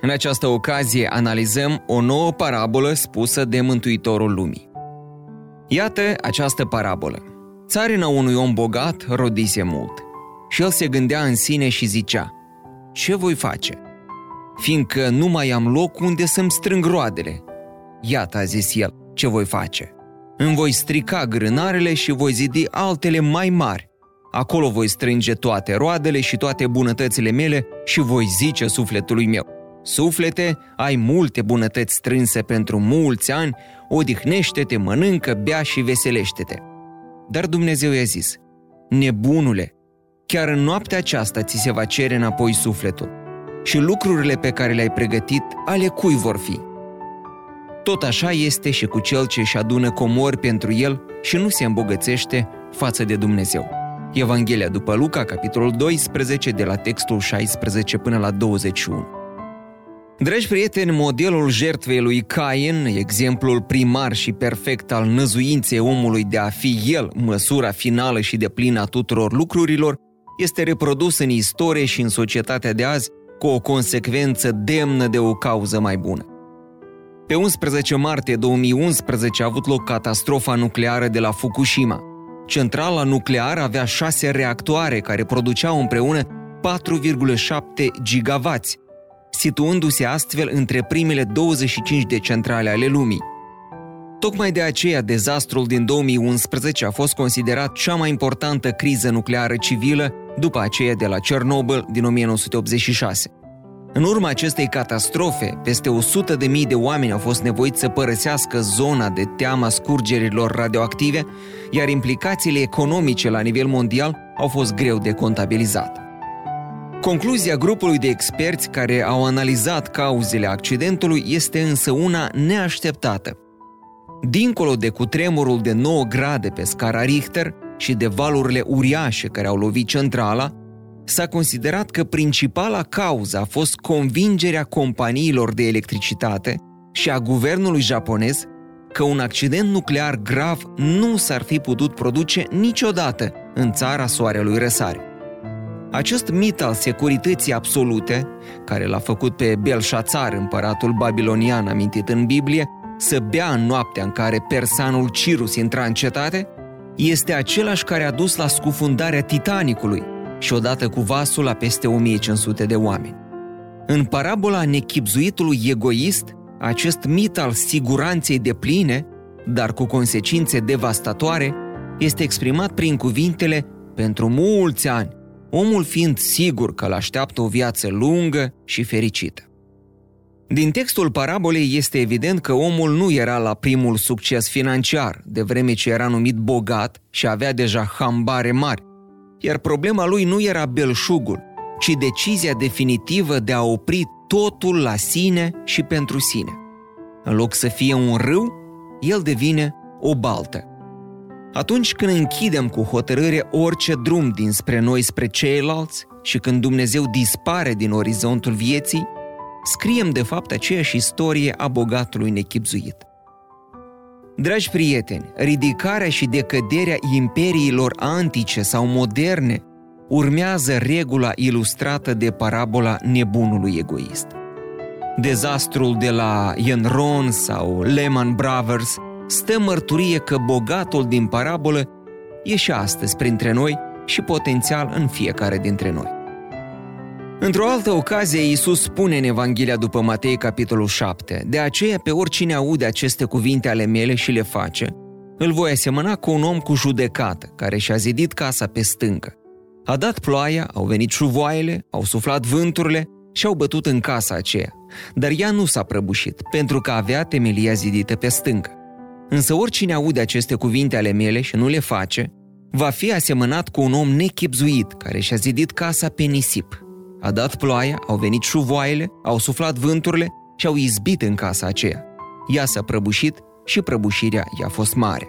În această ocazie analizăm o nouă parabolă spusă de Mântuitorul Lumii. Iată această parabolă. Țarina unui om bogat rodise mult și el se gândea în sine și zicea, ce voi face? Fiindcă nu mai am loc unde să-mi strâng roadele. Iată, a zis el, ce voi face? Îmi voi strica grânarele și voi zidi altele mai mari Acolo voi strânge toate roadele și toate bunătățile mele și voi zice sufletului meu. Suflete, ai multe bunătăți strânse pentru mulți ani, odihnește-te, mănâncă, bea și veselește-te. Dar Dumnezeu i-a zis, nebunule, chiar în noaptea aceasta ți se va cere înapoi sufletul și lucrurile pe care le-ai pregătit, ale cui vor fi? Tot așa este și cu cel ce își adună comori pentru el și nu se îmbogățește față de Dumnezeu. Evanghelia după Luca, capitolul 12, de la textul 16 până la 21. Dragi prieteni, modelul jertfei lui Cain, exemplul primar și perfect al năzuinței omului de a fi el măsura finală și de plină a tuturor lucrurilor, este reprodus în istorie și în societatea de azi cu o consecvență demnă de o cauză mai bună. Pe 11 martie 2011 a avut loc catastrofa nucleară de la Fukushima – Centrala nucleară avea șase reactoare care produceau împreună 4,7 gigavați, situându-se astfel între primele 25 de centrale ale lumii. Tocmai de aceea, dezastrul din 2011 a fost considerat cea mai importantă criză nucleară civilă după aceea de la Chernobyl din 1986. În urma acestei catastrofe, peste 100 de mii de oameni au fost nevoiți să părăsească zona de teama scurgerilor radioactive, iar implicațiile economice la nivel mondial au fost greu de contabilizat. Concluzia grupului de experți care au analizat cauzele accidentului este însă una neașteptată. Dincolo de cutremurul de 9 grade pe scara Richter și de valurile uriașe care au lovit centrala, s-a considerat că principala cauză a fost convingerea companiilor de electricitate și a guvernului japonez că un accident nuclear grav nu s-ar fi putut produce niciodată în țara soarelui răsare. Acest mit al securității absolute, care l-a făcut pe Belșațar, împăratul babilonian amintit în Biblie, să bea în noaptea în care persanul Cirus intra în cetate, este același care a dus la scufundarea Titanicului, și odată cu vasul la peste 1500 de oameni. În parabola nechipzuitului egoist, acest mit al siguranței de pline, dar cu consecințe devastatoare, este exprimat prin cuvintele pentru mulți ani, omul fiind sigur că îl așteaptă o viață lungă și fericită. Din textul parabolei este evident că omul nu era la primul succes financiar, de vreme ce era numit bogat și avea deja hambare mari, iar problema lui nu era belșugul, ci decizia definitivă de a opri totul la sine și pentru sine. În loc să fie un râu, el devine o baltă. Atunci când închidem cu hotărâre orice drum dinspre noi spre ceilalți și când Dumnezeu dispare din orizontul vieții, scriem de fapt aceeași istorie a bogatului nechipzuit. Dragi prieteni, ridicarea și decăderea imperiilor antice sau moderne urmează regula ilustrată de parabola nebunului egoist. Dezastrul de la Enron sau Lehman Brothers stă mărturie că bogatul din parabolă e și astăzi printre noi și potențial în fiecare dintre noi. Într-o altă ocazie, Iisus spune în Evanghelia după Matei, capitolul 7, De aceea, pe oricine aude aceste cuvinte ale mele și le face, îl voi asemăna cu un om cu judecată, care și-a zidit casa pe stâncă. A dat ploaia, au venit șuvoaiele, au suflat vânturile și au bătut în casa aceea. Dar ea nu s-a prăbușit, pentru că avea temelia zidită pe stâncă. Însă oricine aude aceste cuvinte ale mele și nu le face, va fi asemănat cu un om nechipzuit care și-a zidit casa pe nisip. A dat ploaia, au venit șuvoaiele, au suflat vânturile și au izbit în casa aceea. Ea s-a prăbușit și prăbușirea i-a fost mare.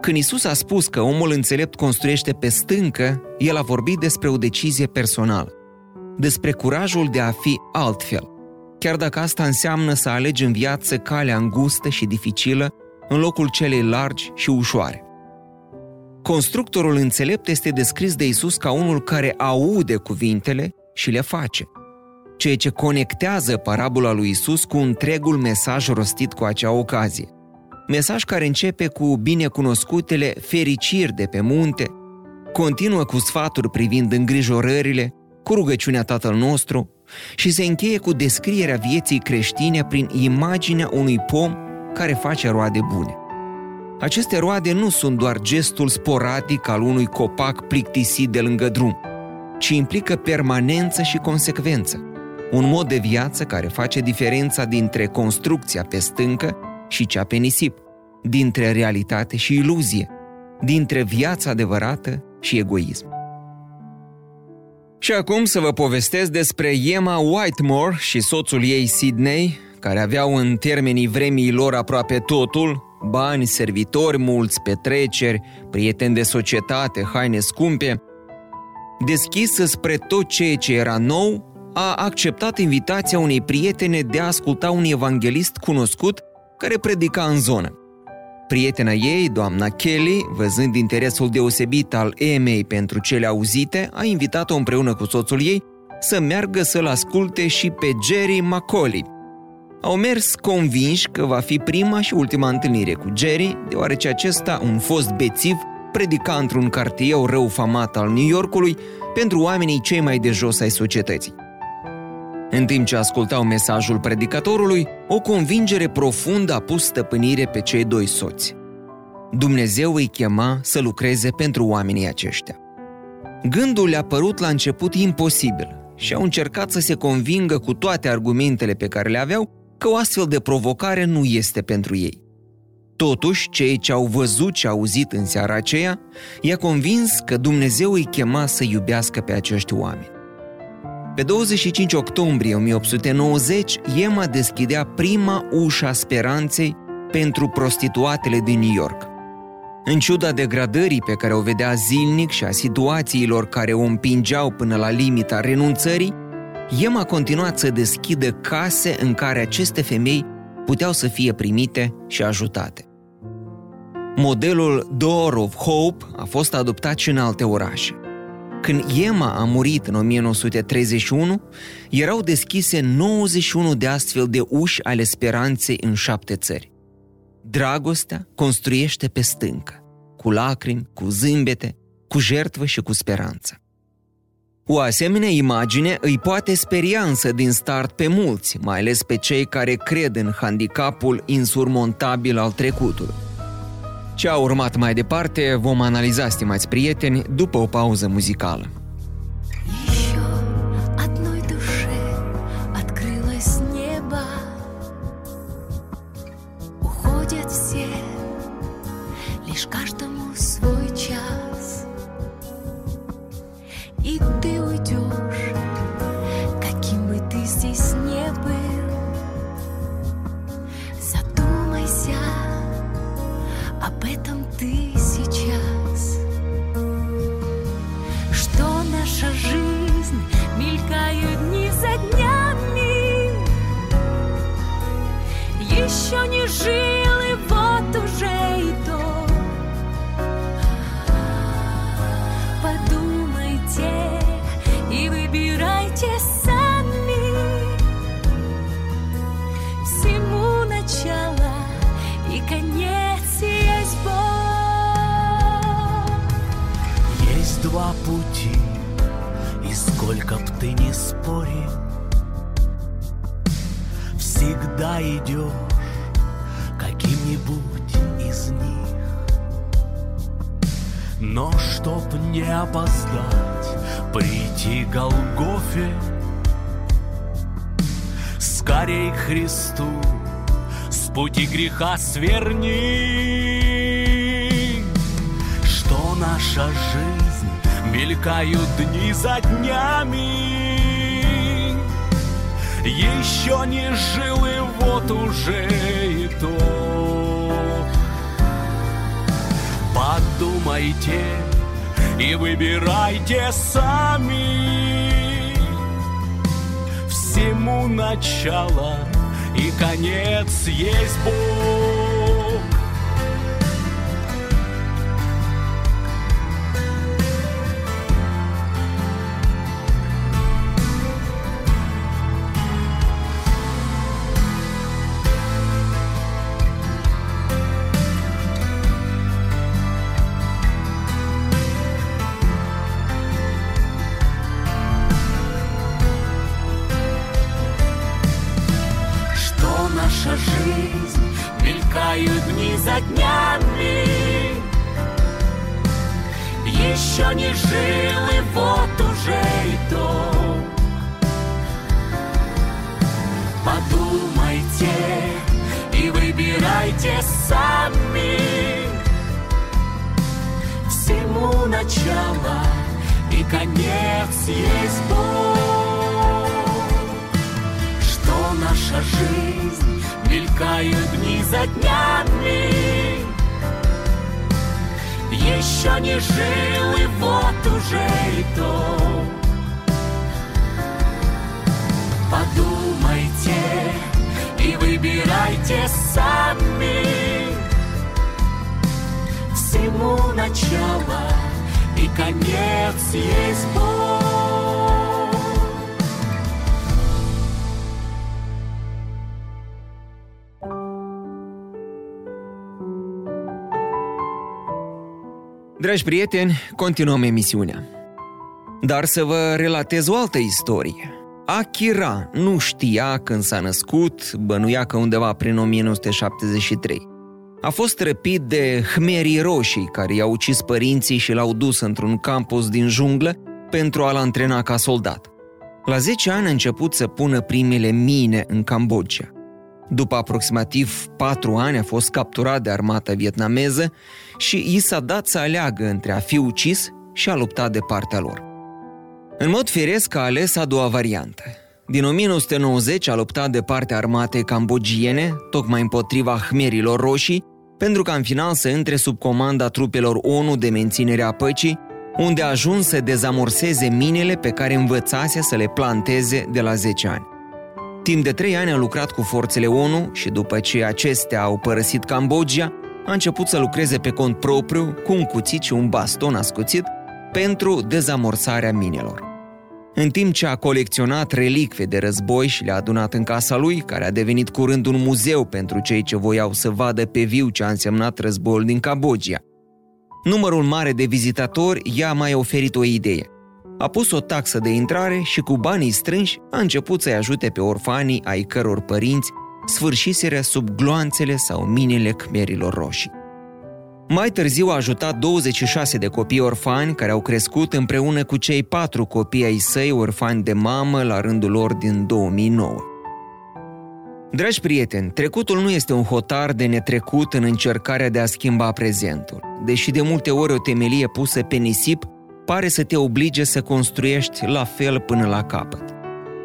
Când Isus a spus că omul înțelept construiește pe stâncă, el a vorbit despre o decizie personală, despre curajul de a fi altfel, chiar dacă asta înseamnă să alegi în viață calea îngustă și dificilă în locul celei largi și ușoare. Constructorul înțelept este descris de Isus ca unul care aude cuvintele și le face, ceea ce conectează parabola lui Isus cu întregul mesaj rostit cu acea ocazie. Mesaj care începe cu binecunoscutele fericiri de pe munte, continuă cu sfaturi privind îngrijorările, cu rugăciunea Tatăl nostru și se încheie cu descrierea vieții creștine prin imaginea unui pom care face roade bune. Aceste roade nu sunt doar gestul sporadic al unui copac plictisit de lângă drum, ci implică permanență și consecvență, un mod de viață care face diferența dintre construcția pe stâncă și cea pe nisip, dintre realitate și iluzie, dintre viața adevărată și egoism. Și acum să vă povestesc despre Emma Whitemore și soțul ei Sydney, care aveau în termenii vremii lor aproape totul, bani, servitori mulți, petreceri, prieteni de societate, haine scumpe, deschisă spre tot ceea ce era nou, a acceptat invitația unei prietene de a asculta un evanghelist cunoscut care predica în zonă. Prietena ei, doamna Kelly, văzând interesul deosebit al Emei pentru cele auzite, a invitat-o împreună cu soțul ei să meargă să-l asculte și pe Jerry Macaulay. Au mers convinși că va fi prima și ultima întâlnire cu Jerry, deoarece acesta, un fost bețiv, predica într-un cartier rău famat al New Yorkului pentru oamenii cei mai de jos ai societății. În timp ce ascultau mesajul predicatorului, o convingere profundă a pus stăpânire pe cei doi soți. Dumnezeu îi chema să lucreze pentru oamenii aceștia. Gândul le-a părut la început imposibil și au încercat să se convingă cu toate argumentele pe care le aveau că o astfel de provocare nu este pentru ei. Totuși, cei ce au văzut și auzit în seara aceea, i-a convins că Dumnezeu îi chema să iubească pe acești oameni. Pe 25 octombrie 1890, Emma deschidea prima ușa a speranței pentru prostituatele din New York. În ciuda degradării pe care o vedea zilnic și a situațiilor care o împingeau până la limita renunțării, Emma a continuat să deschidă case în care aceste femei puteau să fie primite și ajutate. Modelul Door of Hope a fost adoptat și în alte orașe. Când Emma a murit în 1931, erau deschise 91 de astfel de uși ale speranței în șapte țări. Dragostea construiește pe stâncă, cu lacrimi, cu zâmbete, cu jertvă și cu speranță. O asemenea imagine îi poate speria însă din start pe mulți, mai ales pe cei care cred în handicapul insurmontabil al trecutului. Ce a urmat mai departe vom analiza, stimați prieteni, după o pauză muzicală. пути, и сколько б ты ни спорил, всегда идешь каким-нибудь из них. Но чтоб не опоздать, прийти к Голгофе, Скорей к Христу с пути греха сверни, что наша жизнь мелькают дни за днями. еще не жил и вот уже и то. Подумайте и выбирайте сами Всему начало и конец есть Бог Мелькают дни за днями. Еще не жил и вот уже и то. Подумайте и выбирайте сами. Всему начало и конец есть Бог. Что наша жизнь Мелькают дни за днями. Еще не жил и вот уже и то. Подумайте и выбирайте сами. Всему начало и конец есть Бог Dragi prieteni, continuăm emisiunea. Dar să vă relatez o altă istorie. Akira nu știa când s-a născut, bănuia că undeva prin 1973. A fost răpit de hmerii roșii care i-au ucis părinții și l-au dus într-un campus din junglă pentru a-l antrena ca soldat. La 10 ani a început să pună primele mine în Cambodgia. După aproximativ patru ani a fost capturat de armata vietnameză și i s-a dat să aleagă între a fi ucis și a lupta de partea lor. În mod firesc a ales a doua variantă. Din 1990 a luptat de partea armatei cambogiene, tocmai împotriva hmerilor roșii, pentru ca în final să intre sub comanda trupelor ONU de menținere a păcii, unde a ajuns să dezamorseze minele pe care învățase să le planteze de la 10 ani. Timp de trei ani a lucrat cu forțele ONU și după ce acestea au părăsit Cambodgia, a început să lucreze pe cont propriu cu un cuțit și un baston ascuțit pentru dezamorsarea minelor. În timp ce a colecționat relicve de război și le-a adunat în casa lui, care a devenit curând un muzeu pentru cei ce voiau să vadă pe viu ce a însemnat războiul din Cambodgia. Numărul mare de vizitatori i-a mai oferit o idee – a pus o taxă de intrare și cu banii strânși a început să-i ajute pe orfanii ai căror părinți sfârșiseră sub gloanțele sau minele khmerilor roșii. Mai târziu a ajutat 26 de copii orfani care au crescut împreună cu cei patru copii ai săi orfani de mamă la rândul lor din 2009. Dragi prieteni, trecutul nu este un hotar de netrecut în încercarea de a schimba prezentul, deși de multe ori o temelie pusă pe nisip pare să te oblige să construiești la fel până la capăt.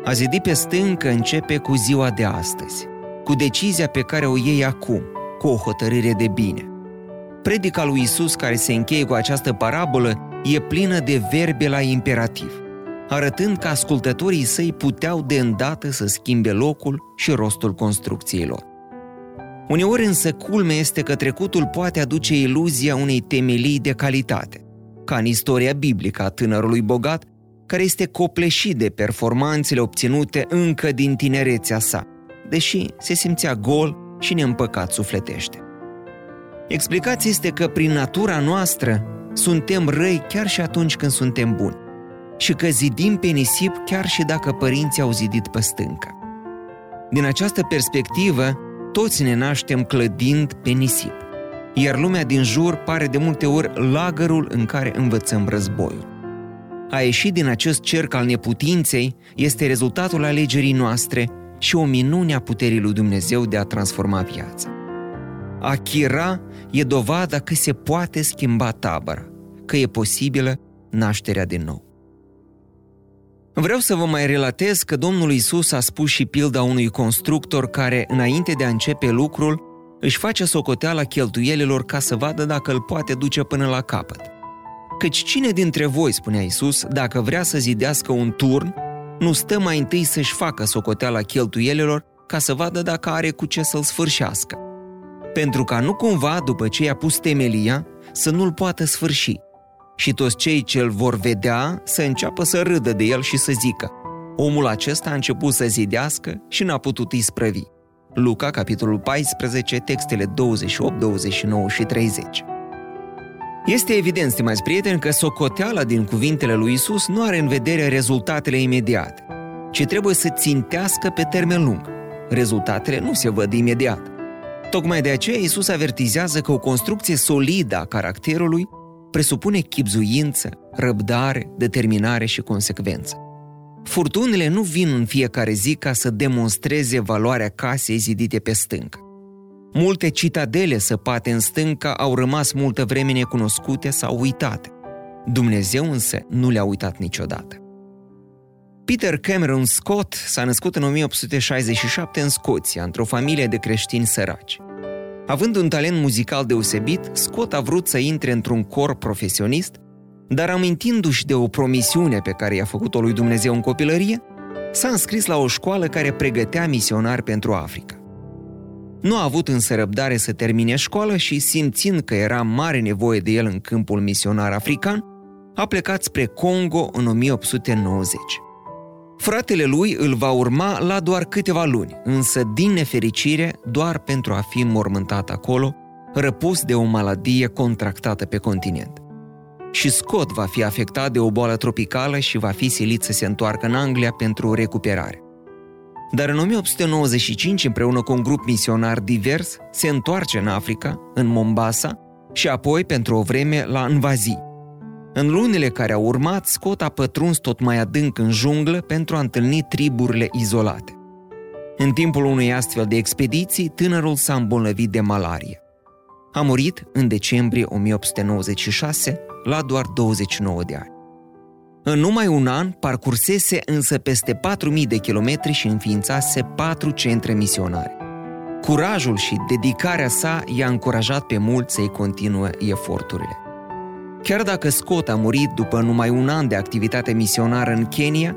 A zidi pe stâncă începe cu ziua de astăzi, cu decizia pe care o iei acum, cu o hotărâre de bine. Predica lui Isus care se încheie cu această parabolă e plină de verbe la imperativ, arătând că ascultătorii săi puteau de îndată să schimbe locul și rostul construcțiilor. Uneori însă culme este că trecutul poate aduce iluzia unei temelii de calitate ca în istoria biblică a tânărului bogat, care este copleșit de performanțele obținute încă din tinerețea sa, deși se simțea gol și neîmpăcat sufletește. Explicația este că prin natura noastră suntem răi chiar și atunci când suntem buni și că zidim pe nisip chiar și dacă părinții au zidit pe stâncă. Din această perspectivă, toți ne naștem clădind pe nisip iar lumea din jur pare de multe ori lagărul în care învățăm războiul. A ieși din acest cerc al neputinței este rezultatul alegerii noastre și o minune a puterii lui Dumnezeu de a transforma viața. A chira e dovada că se poate schimba tabăra, că e posibilă nașterea din nou. Vreau să vă mai relatez că Domnul Isus a spus și pilda unui constructor care, înainte de a începe lucrul, își face socoteala cheltuielilor ca să vadă dacă îl poate duce până la capăt. Căci cine dintre voi, spunea Isus, dacă vrea să zidească un turn, nu stă mai întâi să-și facă socoteala cheltuielilor ca să vadă dacă are cu ce să-l sfârșească. Pentru ca nu cumva, după ce i-a pus temelia, să nu-l poată sfârși. Și toți cei ce îl vor vedea să înceapă să râdă de el și să zică Omul acesta a început să zidească și n-a putut isprăvi. Luca, capitolul 14, textele 28, 29 și 30. Este evident, stimați prieteni, că socoteala din cuvintele lui Isus nu are în vedere rezultatele imediate, ci trebuie să țintească pe termen lung. Rezultatele nu se văd imediat. Tocmai de aceea Isus avertizează că o construcție solidă a caracterului presupune chipzuință, răbdare, determinare și consecvență. Furtunile nu vin în fiecare zi ca să demonstreze valoarea casei zidite pe stâncă. Multe citadele săpate în stânca au rămas multă vreme necunoscute sau uitate. Dumnezeu însă nu le-a uitat niciodată. Peter Cameron Scott s-a născut în 1867 în Scoția, într-o familie de creștini săraci. Având un talent muzical deosebit, Scott a vrut să intre într-un cor profesionist, dar amintindu-și de o promisiune pe care i-a făcut-o lui Dumnezeu în copilărie, s-a înscris la o școală care pregătea misionari pentru Africa. Nu a avut însă răbdare să termine școala și, simțind că era mare nevoie de el în câmpul misionar african, a plecat spre Congo în 1890. Fratele lui îl va urma la doar câteva luni, însă din nefericire doar pentru a fi mormântat acolo, răpus de o maladie contractată pe continent. Și Scott va fi afectat de o boală tropicală și va fi silit să se întoarcă în Anglia pentru recuperare. Dar în 1895, împreună cu un grup misionar divers, se întoarce în Africa, în Mombasa, și apoi, pentru o vreme, la Învazi. În lunile care au urmat, Scott a pătruns tot mai adânc în junglă pentru a întâlni triburile izolate. În timpul unei astfel de expediții, tânărul s-a îmbolnăvit de malarie. A murit în decembrie 1896, la doar 29 de ani. În numai un an, parcursese însă peste 4.000 de kilometri și înființase patru centre misionare. Curajul și dedicarea sa i-a încurajat pe mulți să-i continue eforturile. Chiar dacă Scott a murit după numai un an de activitate misionară în Kenya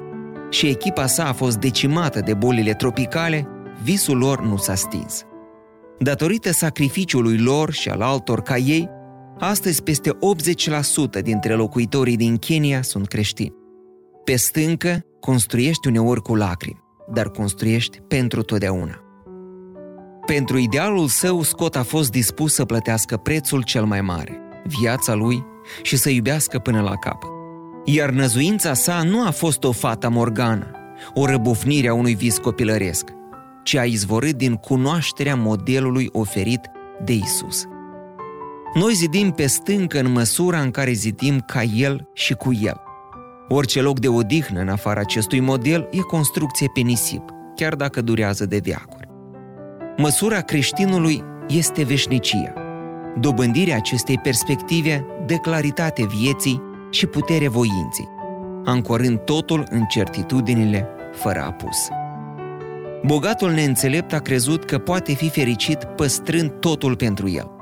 și echipa sa a fost decimată de bolile tropicale, visul lor nu s-a stins. Datorită sacrificiului lor și al altor ca ei, Astăzi, peste 80% dintre locuitorii din Kenya sunt creștini. Pe stâncă, construiești uneori cu lacrimi, dar construiești pentru totdeauna. Pentru idealul său, Scott a fost dispus să plătească prețul cel mai mare, viața lui, și să iubească până la cap. Iar năzuința sa nu a fost o fata morgană, o răbufnire a unui vis copilăresc, ci a izvorât din cunoașterea modelului oferit de Isus – noi zidim pe stâncă în măsura în care zidim ca el și cu el. Orice loc de odihnă în afara acestui model e construcție pe nisip, chiar dacă durează de veacuri. Măsura creștinului este veșnicia. Dobândirea acestei perspective dă claritate vieții și putere voinții, ancorând totul în certitudinile fără apus. Bogatul neînțelept a crezut că poate fi fericit păstrând totul pentru el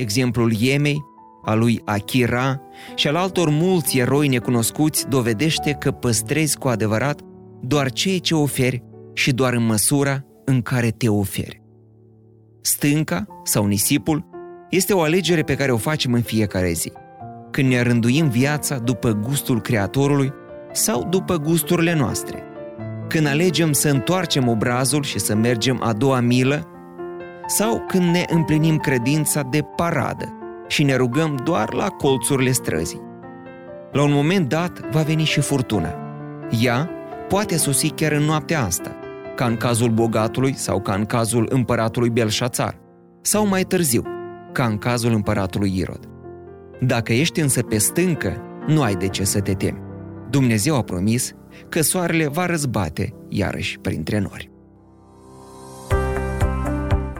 exemplul Iemei, a lui Akira și al altor mulți eroi necunoscuți dovedește că păstrezi cu adevărat doar ceea ce oferi și doar în măsura în care te oferi. Stânca sau nisipul este o alegere pe care o facem în fiecare zi, când ne rânduim viața după gustul Creatorului sau după gusturile noastre. Când alegem să întoarcem obrazul și să mergem a doua milă sau când ne împlinim credința de paradă și ne rugăm doar la colțurile străzii. La un moment dat va veni și furtuna. Ea poate sosi chiar în noaptea asta, ca în cazul bogatului sau ca în cazul împăratului Belșațar, sau mai târziu, ca în cazul împăratului Irod. Dacă ești însă pe stâncă, nu ai de ce să te temi. Dumnezeu a promis că soarele va răzbate iarăși printre nori.